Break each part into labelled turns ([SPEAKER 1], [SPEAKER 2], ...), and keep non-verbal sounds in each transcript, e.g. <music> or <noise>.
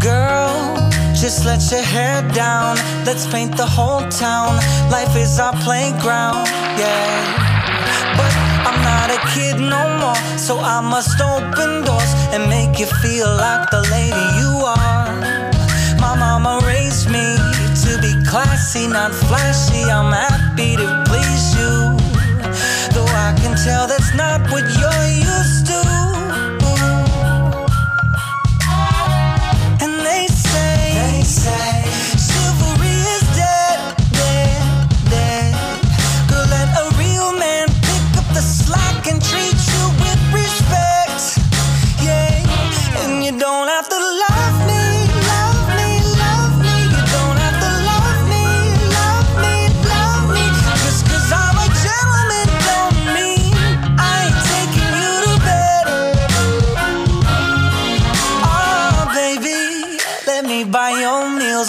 [SPEAKER 1] Girl, just let your hair down. Let's paint the whole town. Life is our playground, yeah. But I'm not a kid no more, so I must open doors and make you feel like the lady you are. My mama raised me to be classy, not flashy. I'm happy to please you. Though I can tell that's not what you're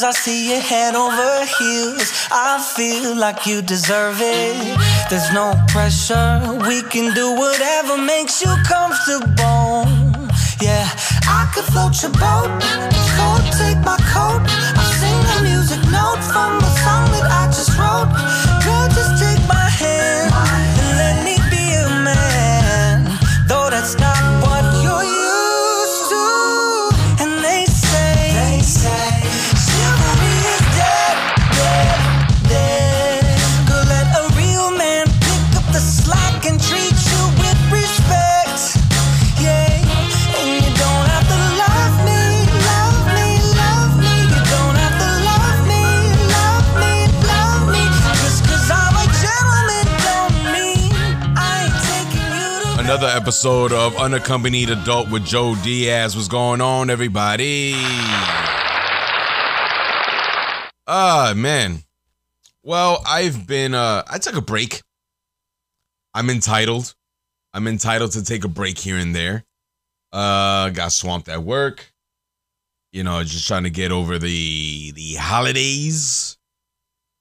[SPEAKER 1] I see you head over heels. I feel like you deserve it. There's no pressure. We can do whatever makes you comfortable. Yeah, I could float your boat.
[SPEAKER 2] Episode of Unaccompanied Adult with Joe Diaz. What's going on, everybody? Ah, man. Well, I've been, uh, I took a break. I'm entitled. I'm entitled to take a break here and there. Uh, got swamped at work. You know, just trying to get over the the holidays.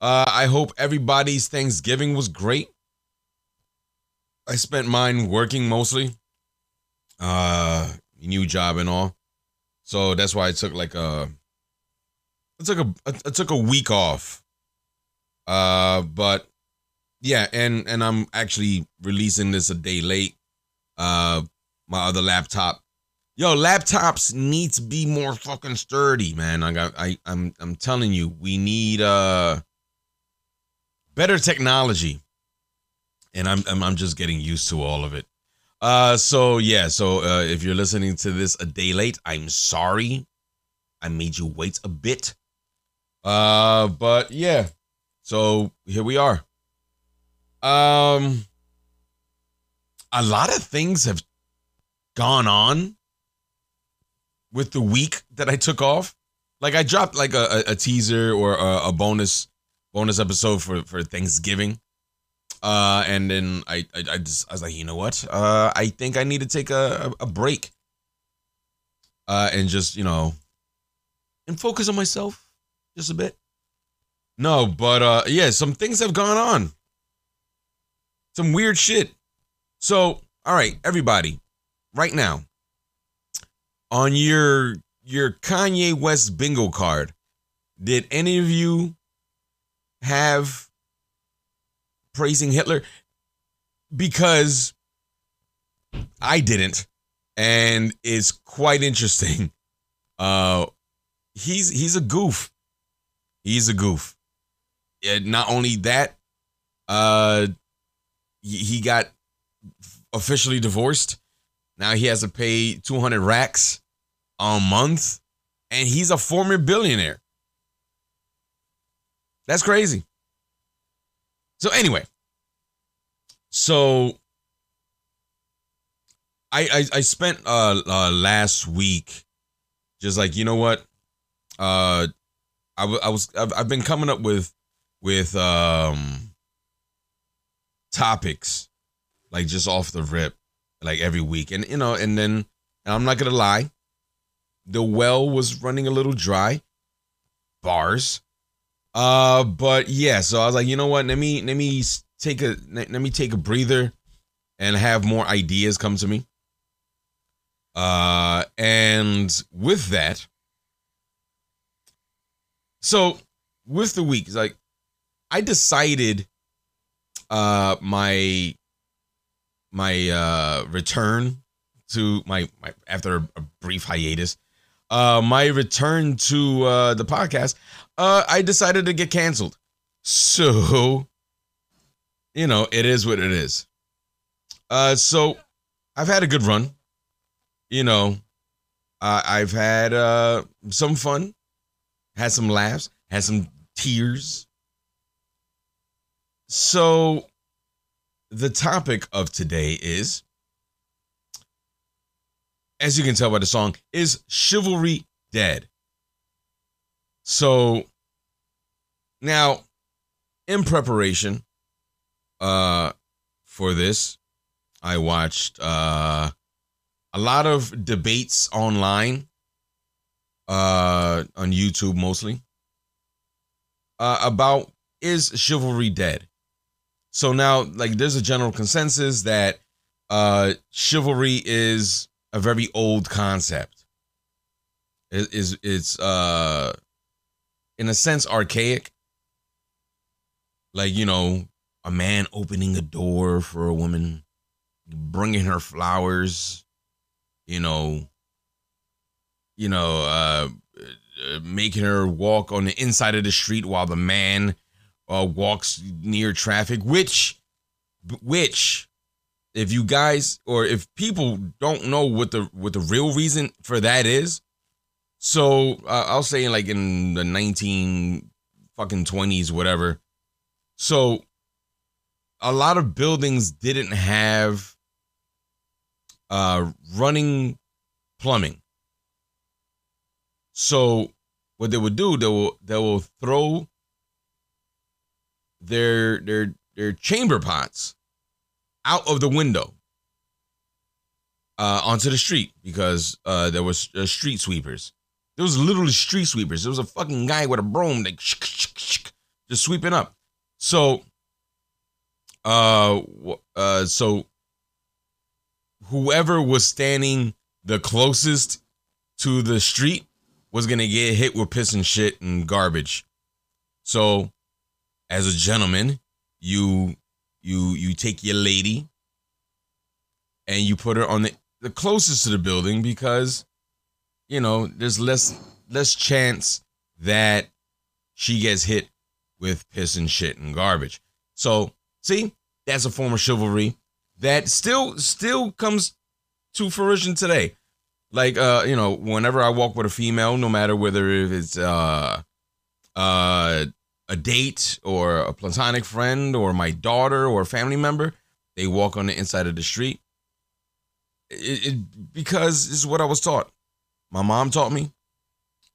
[SPEAKER 2] Uh, I hope everybody's Thanksgiving was great. I spent mine working mostly. Uh new job and all. So that's why I took like a I took a I took a week off. Uh but yeah, and and I'm actually releasing this a day late. Uh my other laptop. Yo, laptops need to be more fucking sturdy, man. I got I I'm I'm telling you, we need uh better technology and I'm, I'm I'm just getting used to all of it. Uh, so yeah, so uh, if you're listening to this a day late, I'm sorry. I made you wait a bit. Uh, but yeah, so here we are. Um, a lot of things have gone on with the week that I took off. Like I dropped like a, a, a teaser or a, a bonus bonus episode for for Thanksgiving. Uh, and then I, I, I just, I was like, you know what? Uh, I think I need to take a, a, break. Uh, and just, you know, and focus on myself just a bit. No, but, uh, yeah, some things have gone on. Some weird shit. So, all right, everybody, right now, on your, your Kanye West bingo card, did any of you have praising Hitler because I didn't, and it's quite interesting. <laughs> Uh, he's he's a goof. He's a goof. And not only that, uh, he, got officially divorced. Now he has to pay two hundred racks a month, and he's a former billionaire. That's crazy. So anyway, so I I, I spent uh, uh last week just like you know what, uh, I, w- I was I've, I've been coming up with with um topics like just off the rip like every week and you know and then and I'm not gonna lie, the well was running a little dry. Bars. Uh, but yeah, so I was like, you know what? Let me let me take a let me take a breather and have more ideas come to me. Uh, and with that, So with the week, like I decided uh my my uh return to my, my after a brief hiatus uh my return to uh the podcast uh i decided to get canceled. So you know it is what it is. Uh so i've had a good run. You know uh, i've had uh some fun had some laughs had some tears. So the topic of today is as you can tell by the song, is chivalry dead? So now, in preparation uh, for this, I watched uh, a lot of debates online uh, on YouTube mostly uh, about is chivalry dead? So now, like, there's a general consensus that uh, chivalry is a very old concept. It is it's uh in a sense archaic. Like, you know, a man opening a door for a woman, bringing her flowers, you know, you know, uh making her walk on the inside of the street while the man uh, walks near traffic, which which if you guys or if people don't know what the what the real reason for that is, so uh, I'll say like in the nineteen fucking twenties, whatever. So a lot of buildings didn't have uh running plumbing. So what they would do, they will they will throw their their their chamber pots out of the window uh, onto the street because uh, there was uh, street sweepers. There was literally street sweepers. There was a fucking guy with a broom like just sweeping up. So, uh, uh, so whoever was standing the closest to the street was gonna get hit with piss and shit and garbage. So, as a gentleman, you you you take your lady and you put her on the, the closest to the building because you know there's less less chance that she gets hit with piss and shit and garbage. So see, that's a form of chivalry that still still comes to fruition today. Like uh, you know, whenever I walk with a female, no matter whether if it's uh uh a date or a platonic friend or my daughter or a family member, they walk on the inside of the street. It, it because it's what I was taught. My mom taught me,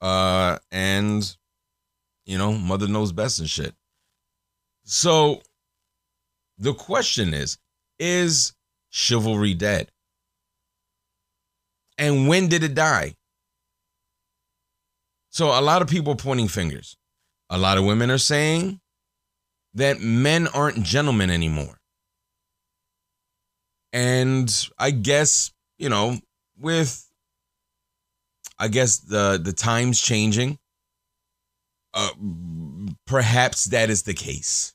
[SPEAKER 2] uh, and you know, mother knows best and shit. So the question is: Is chivalry dead? And when did it die? So a lot of people pointing fingers. A lot of women are saying that men aren't gentlemen anymore. And I guess, you know, with I guess the the times changing, uh, perhaps that is the case.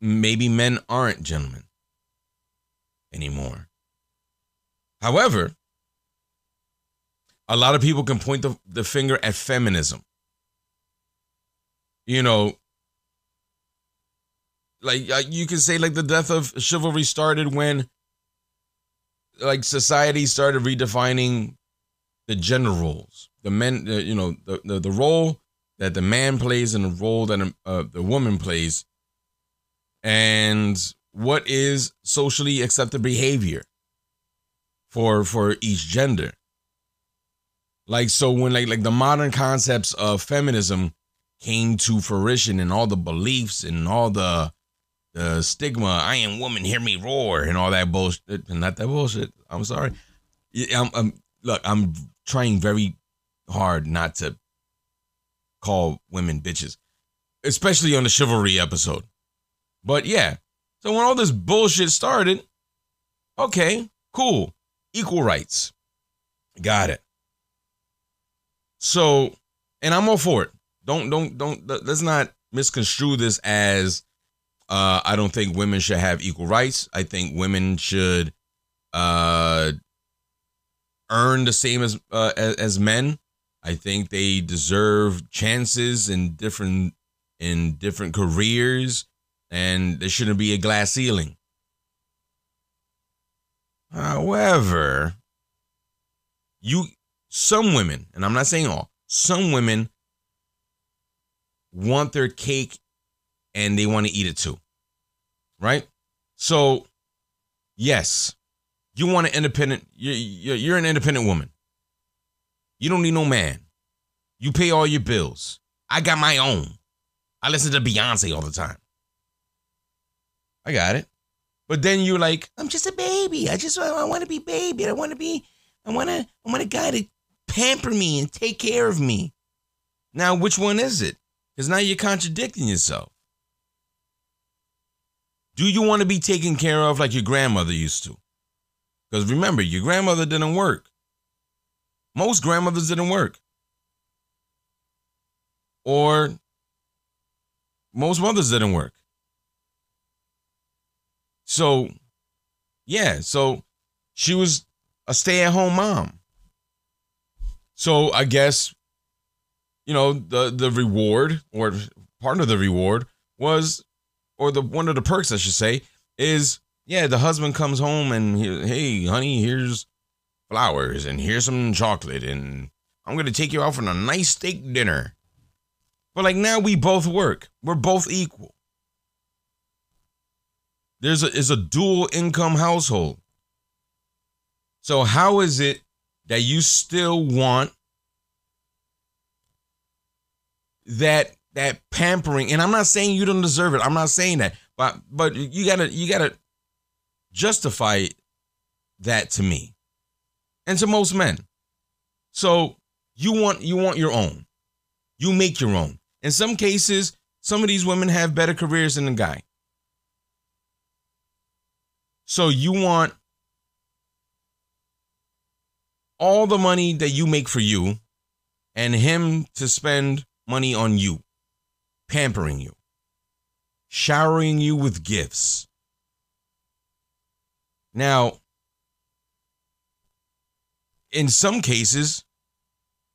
[SPEAKER 2] Maybe men aren't gentlemen anymore. However, a lot of people can point the, the finger at feminism you know, like uh, you can say like the death of chivalry started when like society started redefining the gender roles. The men uh, you know the, the, the role that the man plays and the role that uh, the woman plays. And what is socially accepted behavior for for each gender? Like so when like like the modern concepts of feminism came to fruition and all the beliefs and all the the stigma, I am woman, hear me roar, and all that bullshit. And not that bullshit. I'm sorry. I'm, I'm look. I'm trying very hard not to call women bitches, especially on the chivalry episode. But yeah, so when all this bullshit started, okay, cool, equal rights, got it. So and I'm all for it. Don't don't don't let's not misconstrue this as uh I don't think women should have equal rights. I think women should uh earn the same as uh, as, as men. I think they deserve chances in different in different careers and there shouldn't be a glass ceiling. However, you some women, and I'm not saying all, some women want their cake and they want to eat it too. Right? So, yes, you want an independent, you're, you're an independent woman. You don't need no man. You pay all your bills. I got my own. I listen to Beyonce all the time. I got it. But then you're like, I'm just a baby. I just I want to be baby. I want to be I want to I want a guy to pamper me and take care of me. Now, which one is it? Because now you're contradicting yourself. Do you want to be taken care of like your grandmother used to? Because remember, your grandmother didn't work. Most grandmothers didn't work. Or most mothers didn't work. So, yeah, so she was a stay at home mom. So I guess, you know, the the reward or part of the reward was, or the one of the perks I should say is, yeah, the husband comes home and he, hey, honey, here's flowers and here's some chocolate and I'm gonna take you out for a nice steak dinner. But like now we both work. We're both equal. There's a is a dual income household. So how is it that you still want that that pampering? And I'm not saying you don't deserve it. I'm not saying that. But but you gotta you gotta justify that to me and to most men. So you want you want your own. You make your own. In some cases, some of these women have better careers than the guy. So you want all the money that you make for you and him to spend money on you, pampering you, showering you with gifts. Now, in some cases,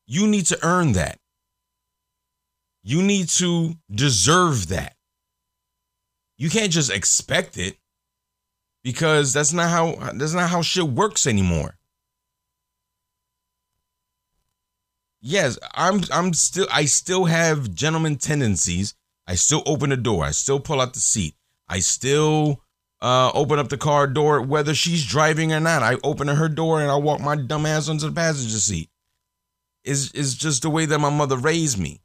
[SPEAKER 2] you need to earn that. You need to deserve that. You can't just expect it because that's not how that's not how shit works anymore. Yes, I'm I'm still I still have gentleman tendencies. I still open the door. I still pull out the seat. I still uh, open up the car door whether she's driving or not. I open her door and I walk my dumb ass onto the passenger seat. Is is just the way that my mother raised me.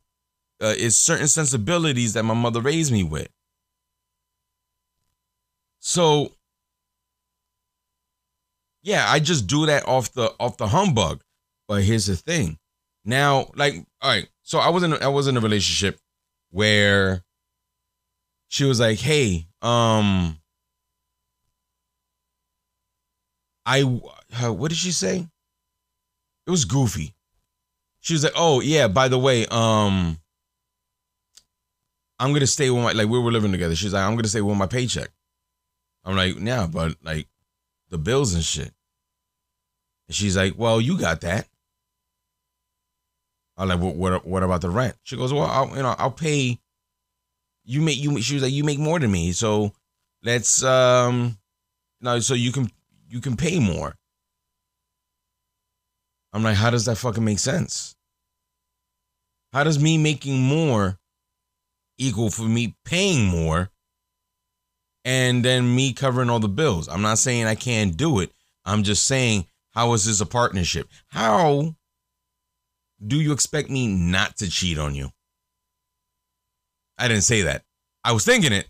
[SPEAKER 2] Uh, it's certain sensibilities that my mother raised me with. So yeah, I just do that off the off the humbug. But here's the thing. Now, like, all right, so I was in I was in a relationship where she was like, "Hey, um, I what did she say? It was goofy. She was like, "Oh yeah, by the way, um, I'm gonna stay with my like we were living together. She's like, I'm gonna stay with my paycheck. I'm like, yeah, but like the bills and shit. And she's like, well, you got that. I'm like, what, what, what about the rent? She goes, well, I'll, you know, I'll pay. You make you. She was like, you make more than me, so let's um, no, so you can you can pay more. I'm like, how does that fucking make sense? How does me making more equal for me paying more and then me covering all the bills? I'm not saying I can't do it. I'm just saying, how is this a partnership? How do you expect me not to cheat on you? I didn't say that. I was thinking it.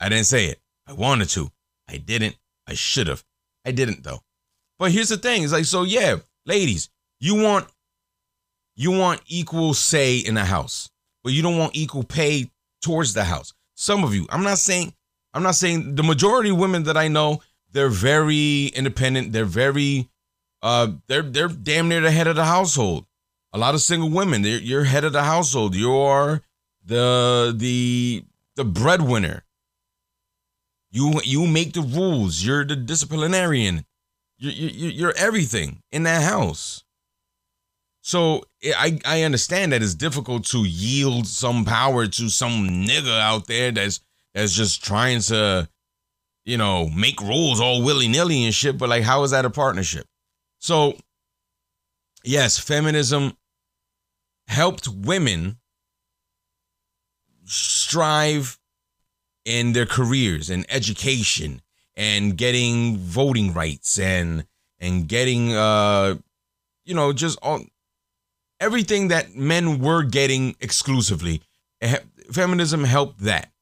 [SPEAKER 2] I didn't say it. I wanted to. I didn't. I should have. I didn't though. But here's the thing. It's like, so yeah, ladies, you want you want equal say in the house, but you don't want equal pay towards the house. Some of you, I'm not saying, I'm not saying the majority of women that I know, they're very independent. They're very, uh, they're they're damn near the head of the household. A lot of single women, you're, head of the household. You're the the the breadwinner. You you make the rules. You're the disciplinarian. You're, you're, you're everything in that house. So I I understand that it's difficult to yield some power to some nigga out there that's that's just trying to, you know, make rules all willy nilly and shit. But like, how is that a partnership? So, yes, feminism helped women strive in their careers and education and getting voting rights and and getting uh you know just all everything that men were getting exclusively. Feminism helped that.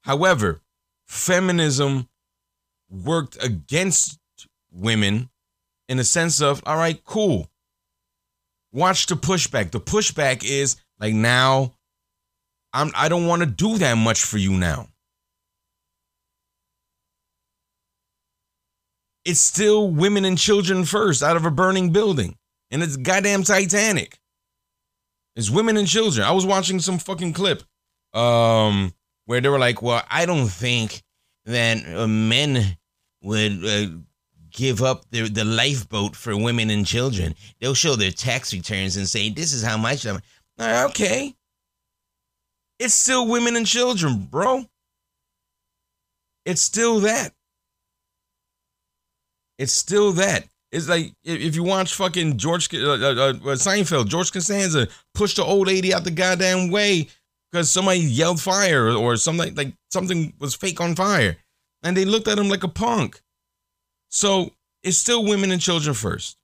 [SPEAKER 2] However feminism worked against women in the sense of all right cool watch the pushback the pushback is like now I'm I don't want to do that much for you now it's still women and children first out of a burning building. And it's goddamn Titanic. It's women and children. I was watching some fucking clip um, where they were like, well, I don't think that uh, men would uh, give up their, the lifeboat for women and children. They'll show their tax returns and say, this is how much I'm. Uh, okay. It's still women and children, bro. It's still that. It's still that. It's like if you watch fucking George uh, uh, uh, Seinfeld, George Costanza pushed the old lady out the goddamn way because somebody yelled fire or something like something was fake on fire, and they looked at him like a punk. So it's still women and children first.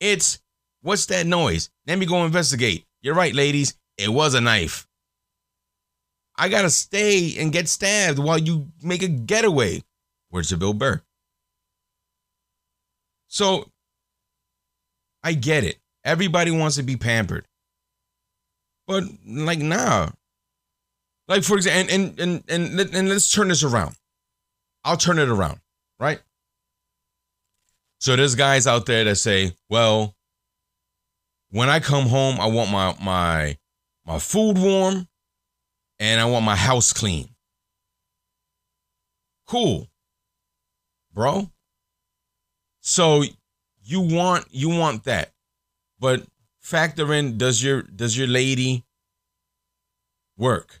[SPEAKER 2] It's what's that noise? Let me go investigate. You're right, ladies. It was a knife. I gotta stay and get stabbed while you make a getaway. Where's the Bill Burr? So I get it. Everybody wants to be pampered. But like nah. Like for example, and and and and, and let's turn this around. I'll turn it around, right? So there's guys out there that say, well, when I come home, I want my my my food warm and I want my house clean. Cool. Bro, so you want you want that. But factor in does your does your lady work?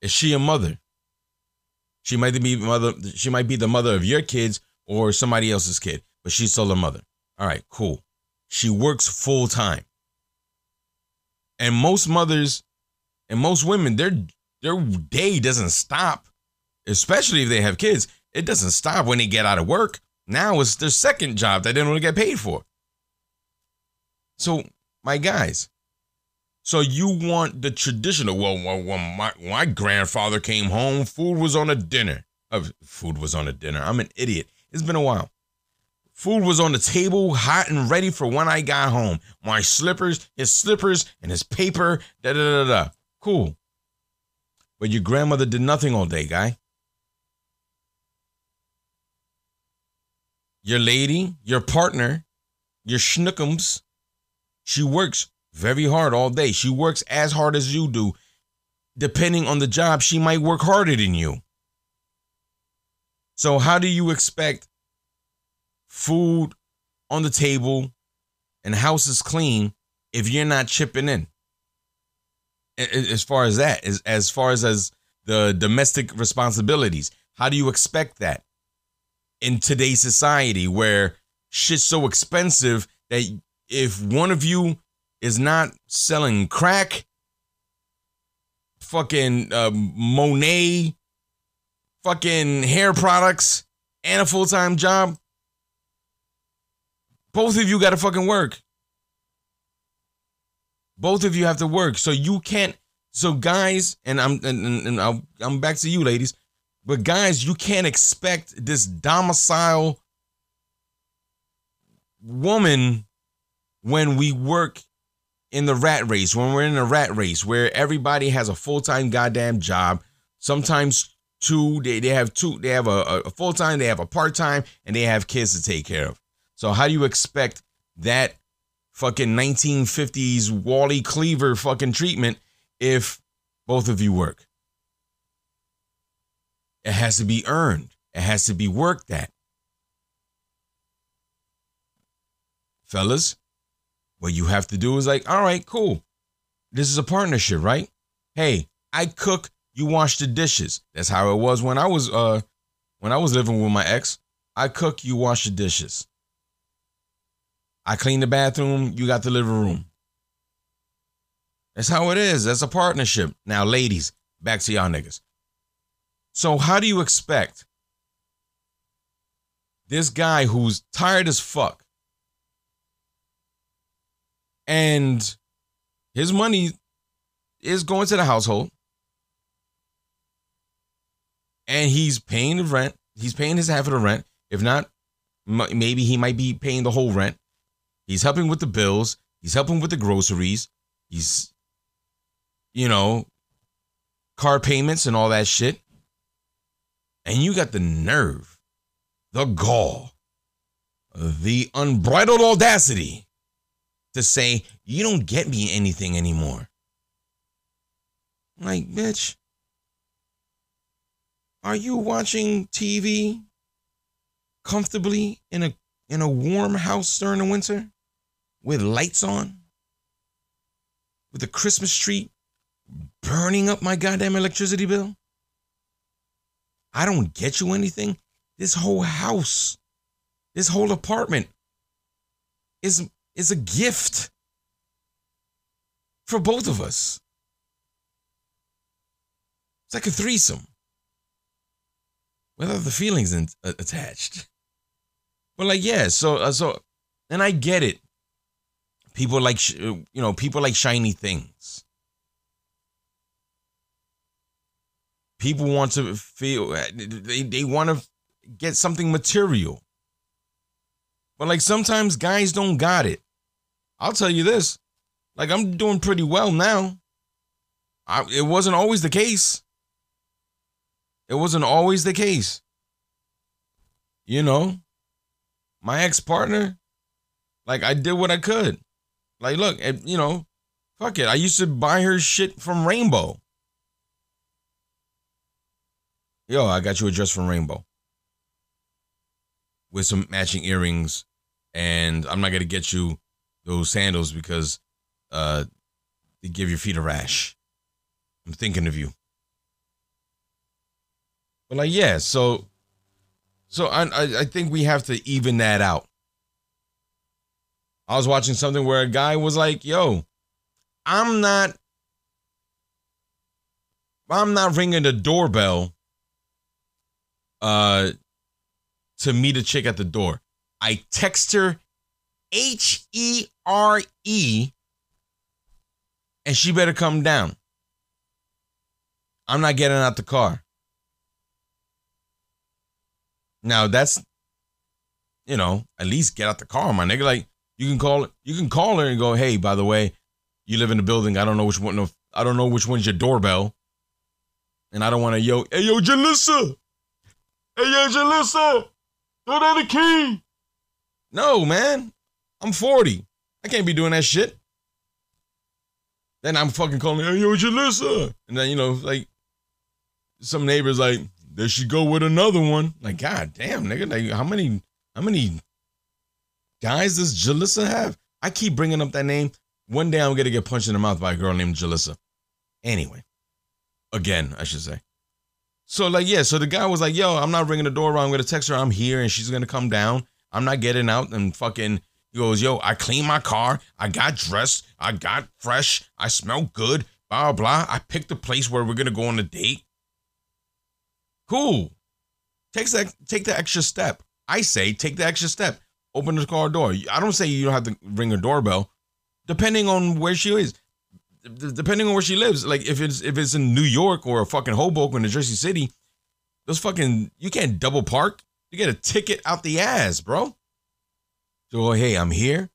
[SPEAKER 2] Is she a mother? She might be mother she might be the mother of your kids or somebody else's kid, but she's still a mother. All right, cool. She works full time. And most mothers and most women, their their day doesn't stop, especially if they have kids. It doesn't stop when they get out of work. Now it's their second job that they don't want to get paid for. So, my guys, so you want the traditional? Well, when my, my grandfather came home, food was on a dinner. Uh, food was on a dinner. I'm an idiot. It's been a while. Food was on the table, hot and ready for when I got home. My slippers, his slippers, and his paper. Da da da da. Cool. But your grandmother did nothing all day, guy. your lady, your partner, your schnookums, she works very hard all day. She works as hard as you do. Depending on the job, she might work harder than you. So, how do you expect food on the table and houses clean if you're not chipping in? As far as that, as, as far as, as the domestic responsibilities, how do you expect that? in today's society where shit's so expensive that if one of you is not selling crack, fucking uh, Monat, fucking hair products, and a full time job, both of you got to fucking work. Both of you have to work. So you can't. So guys, and I'm and, and, and I'm back to you, ladies. But guys, you can't expect this domicile woman when we work in the rat race, when we're in a rat race where everybody has a full-time goddamn job, sometimes two, they, they have two, they have a, a full-time, they have a part-time, and they have kids to take care of. So how do you expect that fucking 1950s Wally Cleaver fucking treatment if both of you work. It has to be earned. It has to be worked at. Fellas, what you have to do is like, all right, cool. This is a partnership, right? Hey, I cook, you wash the dishes. That's how it was when I was uh when I was living with my ex. I cook, you wash the dishes. I clean the bathroom, you got the living room. That's how it is. That's a partnership. Now, ladies, back to y'all niggas. So, how do you expect this guy who's tired as fuck and his money is going to the household and he's paying the rent, he's paying his half of the rent. If not, maybe he might be paying the whole rent. He's helping with the bills, he's helping with the groceries, he's, you know, car payments and all that shit. And you got the nerve, the gall, the unbridled audacity to say, you don't get me anything anymore. Like, bitch, are you watching TV comfortably in a in a warm house during the winter with lights on? With a Christmas tree burning up my goddamn electricity bill? I don't get you anything. This whole house, this whole apartment is is a gift for both of us. It's like a threesome without the feelings in, uh, attached. But like, yeah, so uh, so, and I get it. People like sh- uh, you know, people like shiny things. People want to feel uh, they they want to get something material. But like sometimes guys don't got it. I'll tell you this. Like I'm doing pretty well now. I, it wasn't always the case. It wasn't always the case. You know, my ex partner, like I did what I could. Like, look, you know, fuck it. I used to buy her shit from Rainbow. Yo, I got you a dress from Rainbow with some matching earrings, and I'm not gonna get you those sandals because uh they give your feet a rash. I'm thinking of you. But like, yeah, so so I I think we have to even that out. I was watching something where a guy was like, "Yo, I'm not I'm not ringing the doorbell uh to meet a chick at the door. I text her H E R E and she better come down. I'm not getting out the car. Now that's, you know, at least get out the car, my nigga. Like you can call you can call her and go, hey, by the way, you live in the building. I don't know which one. I don't know which one's your doorbell, and I don't want to yo, hey yo, Jalissa, hey yo, Jalissa, throw down the key. No, man, I'm 40. I can't be doing that shit. Then I'm fucking calling, hey yo, Jalissa, and then you know, like some neighbors like, there she go with another one. Like, god damn, nigga. Like, how many, how many guys does Jalissa have? I keep bringing up that name. One day I'm gonna get punched in the mouth by a girl named Jalissa. Anyway, again, I should say. So like, yeah. So the guy was like, "Yo, I'm not ringing the doorbell. I'm gonna text her. I'm here, and she's gonna come down. I'm not getting out and fucking." He goes, "Yo, I cleaned my car. I got dressed. I got fresh. I smell good. Blah blah. I picked the place where we're gonna go on a date. Cool. Takes that take the extra step. I say take the extra step. Open the car door. I don't say you don't have to ring a doorbell. Depending on where she is. Depending on where she lives. Like if it's if it's in New York or a fucking Hoboken or Jersey City, those fucking you can't double park. You get a ticket out the ass, bro. So hey, I'm here.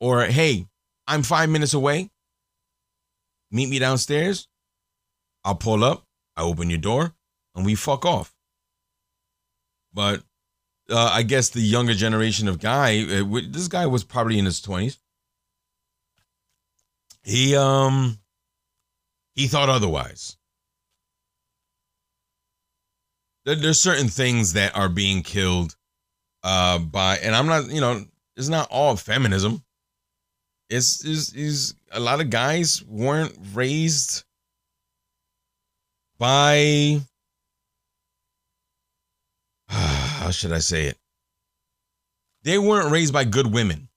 [SPEAKER 2] Or hey, I'm five minutes away. Meet me downstairs. I'll pull up. I open your door and we fuck off. But uh, I guess the younger generation of guy, uh, this guy was probably in his 20s, he um he thought otherwise. There, there's certain things that are being killed uh by and I'm not, you know, it's not all feminism. It's is is a lot of guys weren't raised by <sighs> how should I say it? They weren't raised by good women.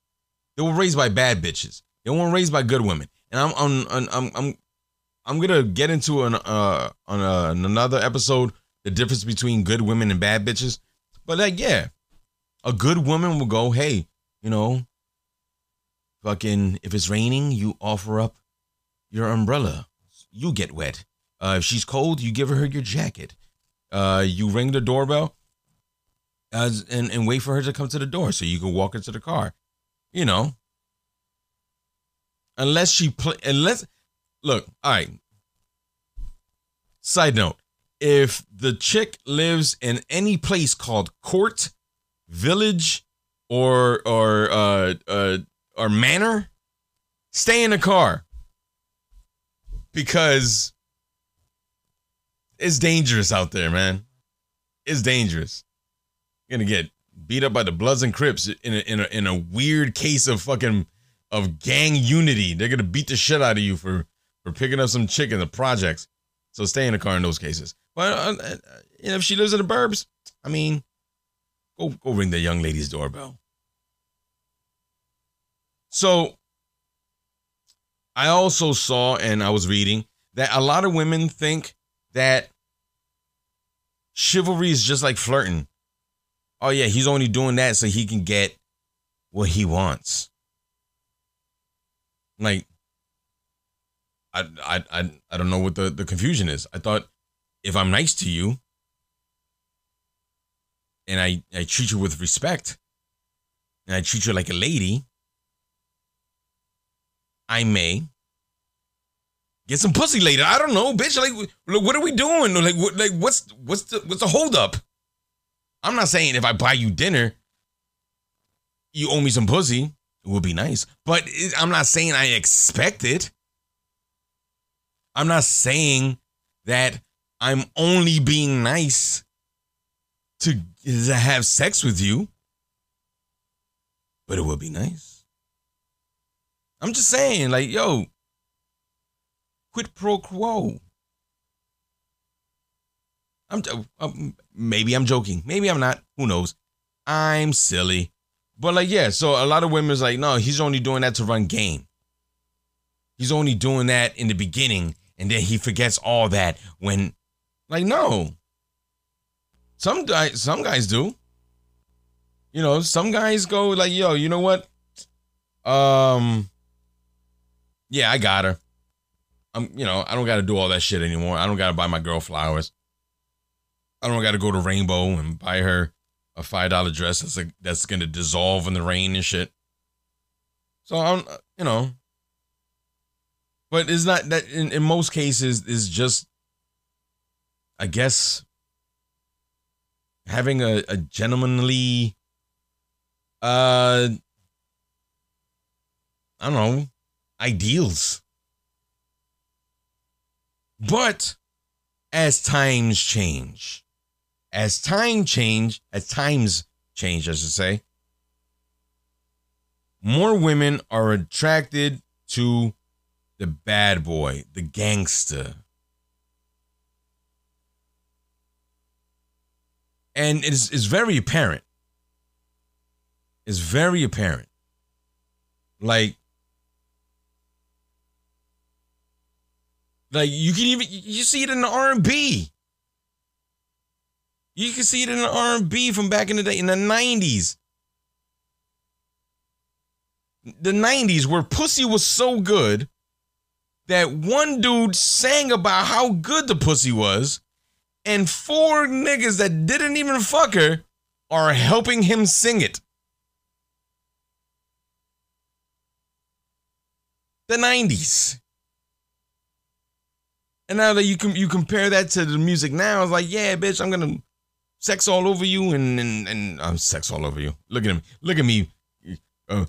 [SPEAKER 2] They were raised by bad bitches. They weren't raised by good women. And I'm I'm I'm I'm I'm gonna get into an uh on a, another episode the difference between good women and bad bitches. But like yeah, a good woman will go, hey, you know, fucking if it's raining, you offer up your umbrella. You get wet. Uh, if she's cold, you give her your jacket. Uh, you ring the doorbell as and, and wait for her to come to the door so you can walk into the car. You know. Unless she play unless look, all right. Side note, if the chick lives in any place called court, village, or or uh uh or manor, stay in the car. Because it's dangerous out there, man. It's dangerous. You're gonna get beat up by the Bloods and Crips in a, in a in a weird case of fucking of gang unity. They're gonna beat the shit out of you for for picking up some chick in the projects. So stay in the car in those cases. But uh, uh, if she lives in the burbs, I mean, go go ring the young lady's doorbell. So I also saw and I was reading that a lot of women think that chivalry is just like flirting. Oh yeah, he's only doing that so he can get what he wants. Like I I I, I don't know what the, the confusion is. I thought if I'm nice to you and I, I treat you with respect and I treat you like a lady, I may get some pussy later. I don't know, bitch. Like, look, what are we doing? Like, what, like, what's what's the what's the holdup? I'm not saying if I buy you dinner, you owe me some pussy. It would be nice, but it, I'm not saying I expect it. I'm not saying that I'm only being nice to, to have sex with you, but it would be nice. I'm just saying, like, yo, quid pro quo. I'm um, maybe I'm joking, maybe I'm not. Who knows? I'm silly, but like, yeah. So a lot of women's like, no, he's only doing that to run game. He's only doing that in the beginning, and then he forgets all that when, like, no. Some guys, some guys do. You know, some guys go like, yo, you know what? Um, yeah, I got her. I'm, you know, I don't got to do all that shit anymore. I don't got to buy my girl flowers. I don't got to go to Rainbow and buy her a five dollar dress that's like that's gonna dissolve in the rain and shit. So I'm, you know, but it's not that in, in most cases is just, I guess, having a, a gentlemanly, uh, I don't know, ideals. But as times change, as time change, as times change, I should say, more women are attracted to the bad boy, the gangster. And it is, it's very apparent. It's very apparent. Like, like you can even you see it in the R and B. You can see it in the R and B from back in the day in the nineties. The nineties where pussy was so good that one dude sang about how good the pussy was, and four niggas that didn't even fuck her are helping him sing it. The 90s. And now that you can you compare that to the music now, it's like, yeah, bitch, I'm gonna sex all over you and and and I'm uh, sex all over you. Look at me, Look at me uh,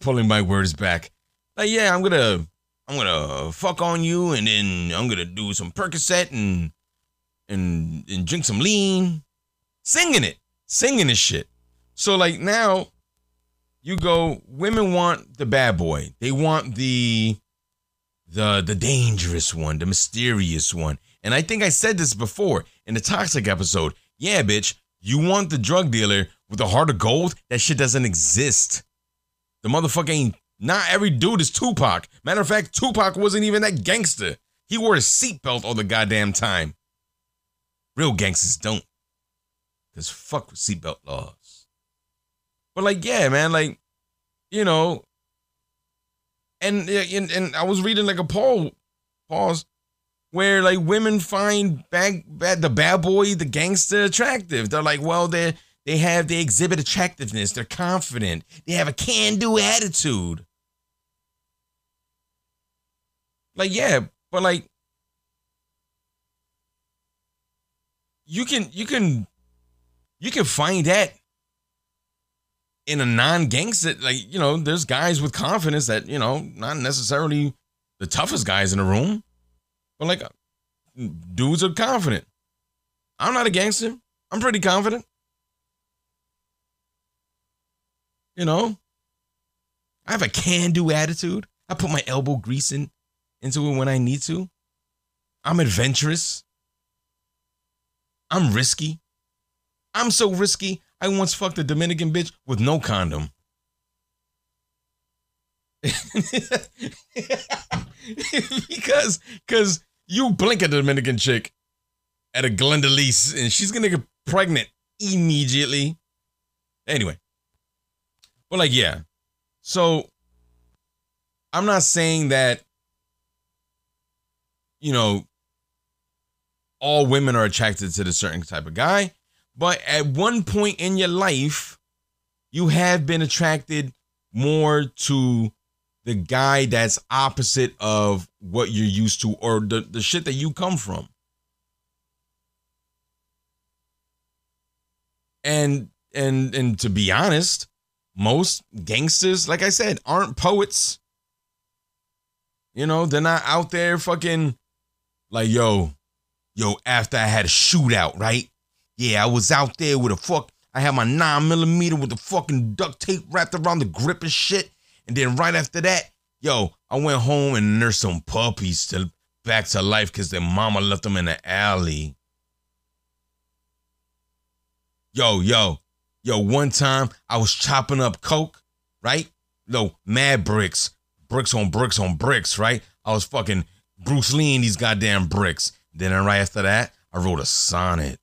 [SPEAKER 2] pulling my words back. like yeah, I'm gonna I'm gonna fuck on you, and then I'm gonna do some Percocet and and and drink some lean, singing it, singing this shit. So like now, you go. Women want the bad boy. They want the the the dangerous one, the mysterious one. And I think I said this before in the toxic episode. Yeah, bitch, you want the drug dealer with a heart of gold? That shit doesn't exist. The motherfucker ain't. Not every dude is Tupac. Matter of fact, Tupac wasn't even that gangster. He wore a seatbelt all the goddamn time. Real gangsters don't. Cause fuck with seatbelt laws. But like, yeah, man, like, you know, and and and I was reading like a poll, pause, where like women find bad, bad the bad boy, the gangster attractive. They're like, well, they they have they exhibit attractiveness. They're confident. They have a can-do attitude. Like, yeah, but like you can you can you can find that in a non-gangster like you know there's guys with confidence that you know not necessarily the toughest guys in the room but like dudes are confident. I'm not a gangster. I'm pretty confident. You know i have a can-do attitude. I put my elbow grease in, into it when i need to. I'm adventurous i'm risky i'm so risky I once fucked a Dominican bitch with no condom. <laughs> because because you blink at a Dominican chick at a Glenda Lease and she's gonna get pregnant immediately. Anyway. But like, yeah. So I'm not saying that, you know, all women are attracted to the certain type of guy. But at one point in your life, you have been attracted more to the guy that's opposite of what you're used to or the, the shit that you come from. And and and to be honest, most gangsters, like I said, aren't poets. You know, they're not out there fucking like, yo, yo, after I had a shootout, right? Yeah, I was out there with a fuck. I had my nine millimeter with the fucking duct tape wrapped around the grip and shit. And then right after that, yo, I went home and nursed some puppies to back to life because their mama left them in the alley. Yo, yo, yo, one time I was chopping up coke, right? No, mad bricks, bricks on bricks on bricks, right? I was fucking Bruce Lee in these goddamn bricks. Then right after that, I wrote a sonnet.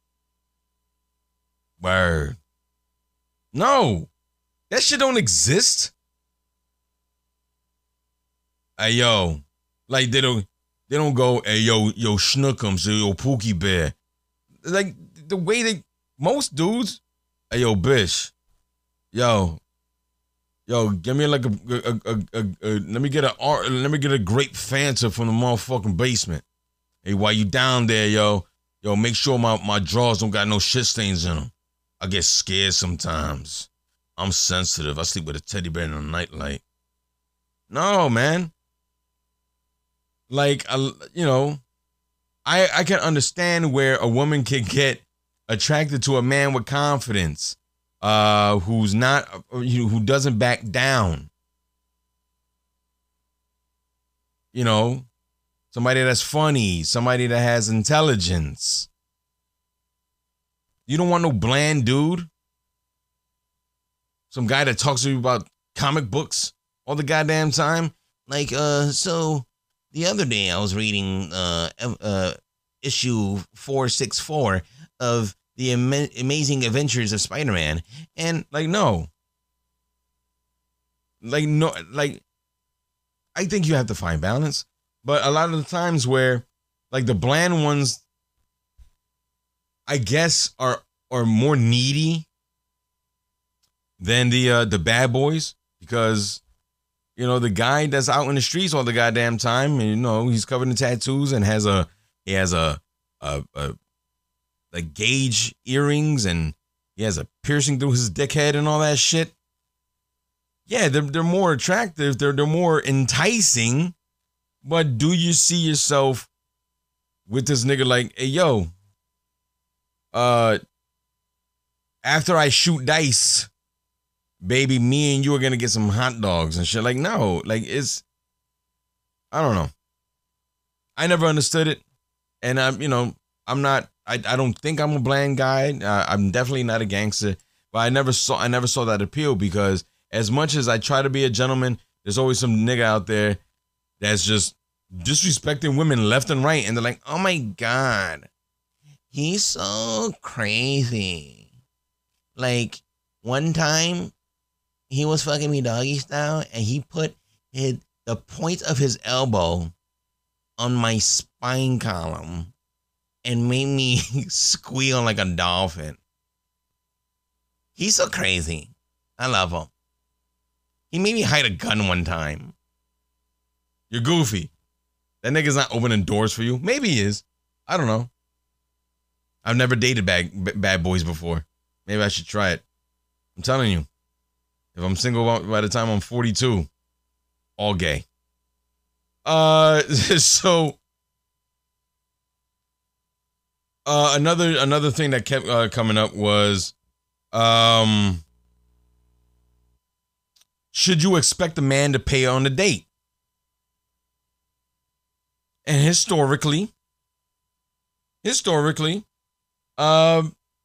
[SPEAKER 2] Word. No. That shit don't exist. Hey yo. Like they don't they don't go, hey yo, yo Schnookums, yo Pookie Bear. Like the way they most dudes, hey yo, bitch. Yo, Yo, give me like a, a, a, a, a let me get a let me get a grape Fanta from the motherfucking basement. Hey, while you down there, yo, yo, make sure my, my drawers don't got no shit stains in them. I get scared sometimes. I'm sensitive. I sleep with a teddy bear in a nightlight. No, man. Like, I, you know, I I can understand where a woman can get attracted to a man with confidence, uh, who's not, you know, who doesn't back down. You know, somebody that's funny, somebody that has intelligence. You don't want no bland dude. Some guy that talks to you about comic books all the goddamn time.
[SPEAKER 3] Like, uh, so the other day I was reading uh, uh issue 464 of the Am- amazing adventures of Spider-Man and
[SPEAKER 2] like no. Like no like I think you have to find balance, but a lot of the times where like the bland ones I guess are are more needy than the uh the bad boys because you know the guy that's out in the streets all the goddamn time and you know he's covered in tattoos and has a he has a a a, a gauge earrings and he has a piercing through his dickhead and all that shit yeah, they're they're more attractive, they're they're more enticing. But do you see yourself with this nigga like, hey yo, uh after I shoot dice, baby, me and you are gonna get some hot dogs and shit. Like, no, like it's I don't know. I never understood it. And I'm, you know, I'm not I, I don't think I'm a bland guy. Uh, I'm definitely not a gangster, but I never saw I never saw that appeal because as much as I try to be a gentleman, there's always some nigga out there that's just disrespecting women left and right, and they're like, "Oh my god, he's so crazy." Like one time, he was fucking me doggy style, and he put his, the point of his elbow on my spine column and made me <laughs> squeal like a dolphin. He's so crazy. I love him. He made me hide a gun one time. You're goofy. That nigga's not opening doors for you. Maybe he is. I don't know. I've never dated bad, bad boys before. Maybe I should try it. I'm telling you. If I'm single by the time I'm 42, all gay. Uh, <laughs> so uh, another another thing that kept uh, coming up was, um, should you expect a man to pay on a date? And historically, historically, uh,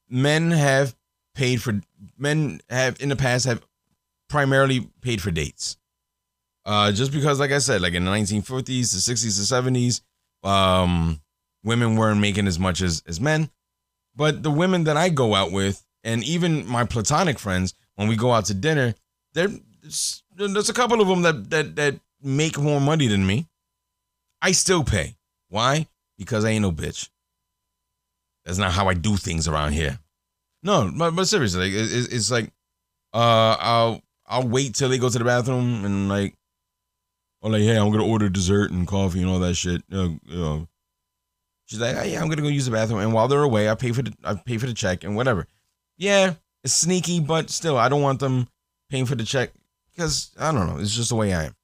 [SPEAKER 2] men have paid for men have in the past have primarily paid for dates. Uh, just because, like I said, like in the 1950s, the 60s, the 70s, um, women weren't making as much as as men. But the women that I go out with, and even my platonic friends, when we go out to dinner, there there's a couple of them that that that make more money than me. I still pay. Why? Because I ain't no bitch. That's not how I do things around here. No, but, but seriously, it, it's like, uh, I'll I'll wait till they go to the bathroom and like, or like, hey, I'm gonna order dessert and coffee and all that shit. You know, She's like, oh, yeah, I'm gonna go use the bathroom. And while they're away, I pay for the I pay for the check and whatever. Yeah, it's sneaky, but still, I don't want them paying for the check because I don't know. It's just the way I am.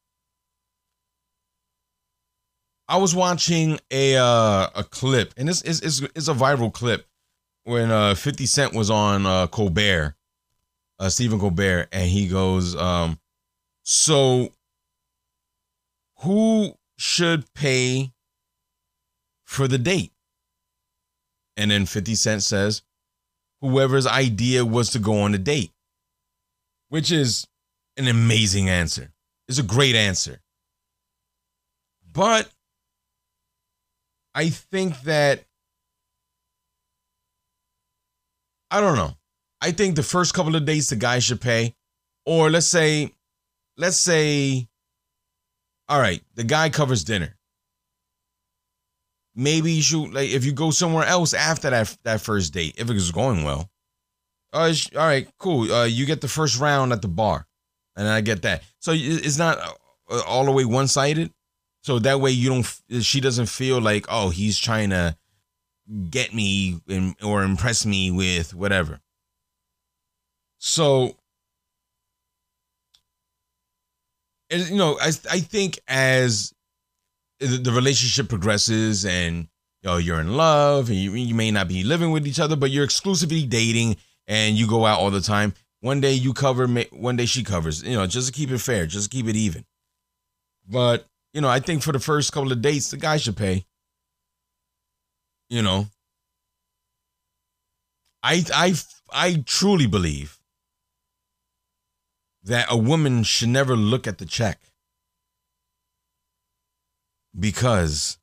[SPEAKER 2] I was watching a uh, a clip, and this is is is a viral clip when uh, 50 Cent was on uh, Colbert, uh, Stephen Colbert, and he goes, um, "So, who should pay for the date. And then 50 Cent says, whoever's idea was to go on the date, which is an amazing answer. It's a great answer. But I think that, I don't know. I think the first couple of dates the guy should pay. Or let's say, let's say, all right, the guy covers dinner maybe you should like if you go somewhere else after that that first date if it was going well. Uh, all right, cool. Uh, you get the first round at the bar, and I get that. So it's not uh, all the way one sided. So that way you don't. She doesn't feel like oh he's trying to get me in, or impress me with whatever. So you know, I I think as the relationship progresses and you know, you're in love and you, you may not be living with each other, but you're exclusively dating and you go out all the time. One day you cover, one day she covers, you know, just to keep it fair, just to keep it even. But, you know, I think for the first couple of dates, the guy should pay. You know, I, I, I truly believe that a woman should never look at the check because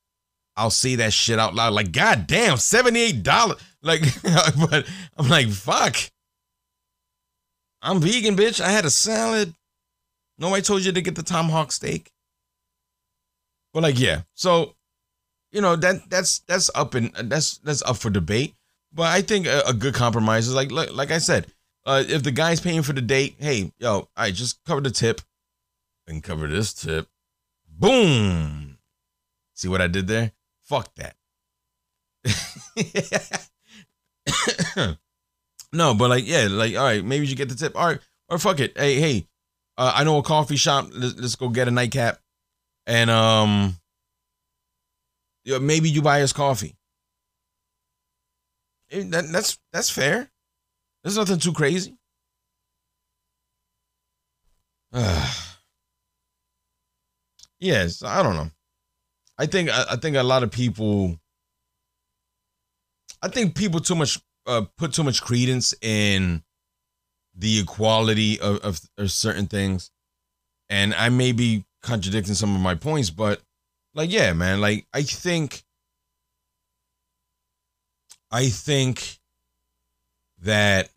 [SPEAKER 2] I'll say that shit out loud. Like, God damn, $78. Like, <laughs> but I'm like, fuck. I'm vegan, bitch. I had a salad. Nobody told you to get the tomahawk steak. But like, yeah. So, you know, that that's that's up and that's that's up for debate. But I think a, a good compromise is like like, like I said, uh, if the guy's paying for the date, hey, yo, I just cover the tip and cover this tip. Boom. See what I did there? Fuck that. <coughs> no, but like, yeah, like, all right, maybe you get the tip. All right, or fuck it. Hey, hey, Uh, I know a coffee shop. Let's, let's go get a nightcap, and um, maybe you buy us coffee. Eh, that, that's that's fair. There's nothing too crazy. <sighs> yes, I don't know. I think I, I think a lot of people. I think people too much uh, put too much credence in the equality of, of, of certain things, and I may be contradicting some of my points, but like, yeah, man, like I think, I think that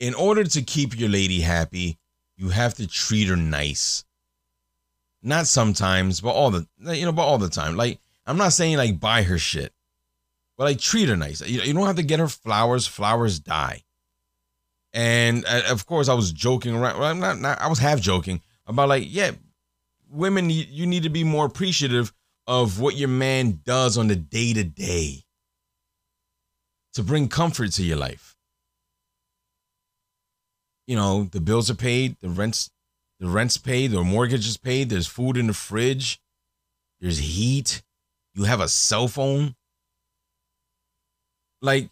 [SPEAKER 2] in order to keep your lady happy, you have to treat her nice. Not sometimes, but all the you know, but all the time. Like I'm not saying like buy her shit, but like treat her nice. You, you don't have to get her flowers. Flowers die. And uh, of course, I was joking around. Well, I'm not, not. I was half joking about like, yeah, women, you, need to be more appreciative of what your man does on the day to day to bring comfort to your life. You know, the bills are paid, the rents, the rent's paid, the mortgage is paid, there's food in the fridge, there's heat, you have a cell phone. Like,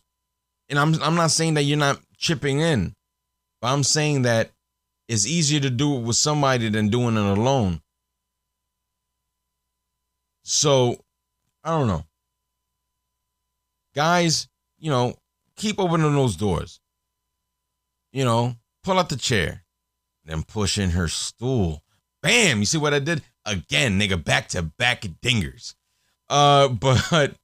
[SPEAKER 2] and I'm I'm not saying that you're not chipping in, but I'm saying that it's easier to do it with somebody than doing it alone. So, I don't know. Guys, you know, keep opening those doors. You know, pull out the chair, then push in her stool. Bam! You see what I did? Again, nigga, back to back dingers. Uh, <laughs> but,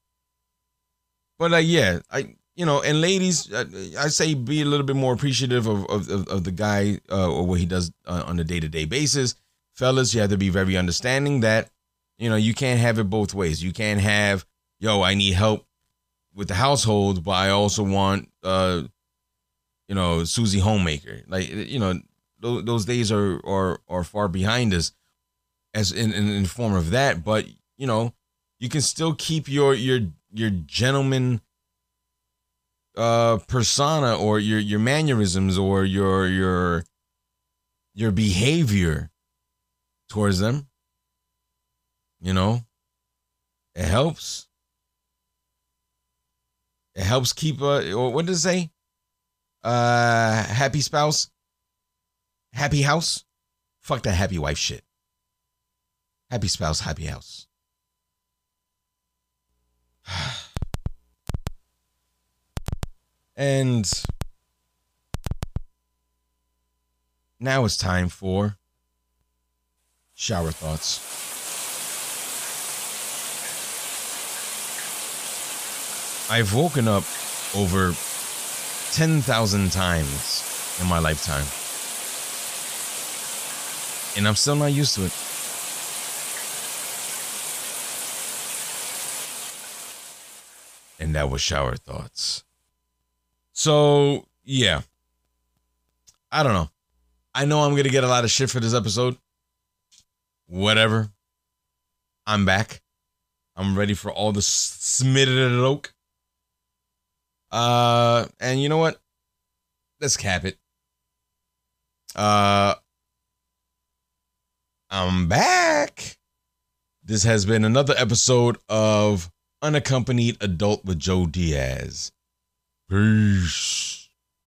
[SPEAKER 2] but uh, yeah, I, you know, and ladies, I, I say be a little bit more appreciative of of, of, of the guy uh, or what he does uh, on a day to day basis. Fellas, you have to be very understanding that you know, you can't have it both ways. You can't have, yo, I need help with the household, but I also want, uh, you know, Susie homemaker. Like, you know, those, those days are, are are far behind us, as in, in in form of that. But you know, you can still keep your your your gentleman uh persona or your your mannerisms or your your your behavior towards them you know, it helps. It helps keep a what does it say? Uh happy spouse, happy house. Fuck that happy wife shit. Happy spouse, happy house. <sighs> and now it's time for shower thoughts. I've woken up over 10,000 times in my lifetime. And I'm still not used to it. And that was shower thoughts. So, yeah. I don't know. I know I'm going to get a lot of shit for this episode. Whatever. I'm back. I'm ready for all the smitted smiddle uh, and you know what? Let's cap it. Uh, I'm back. This has been another episode of Unaccompanied Adult with Joe Diaz. Peace.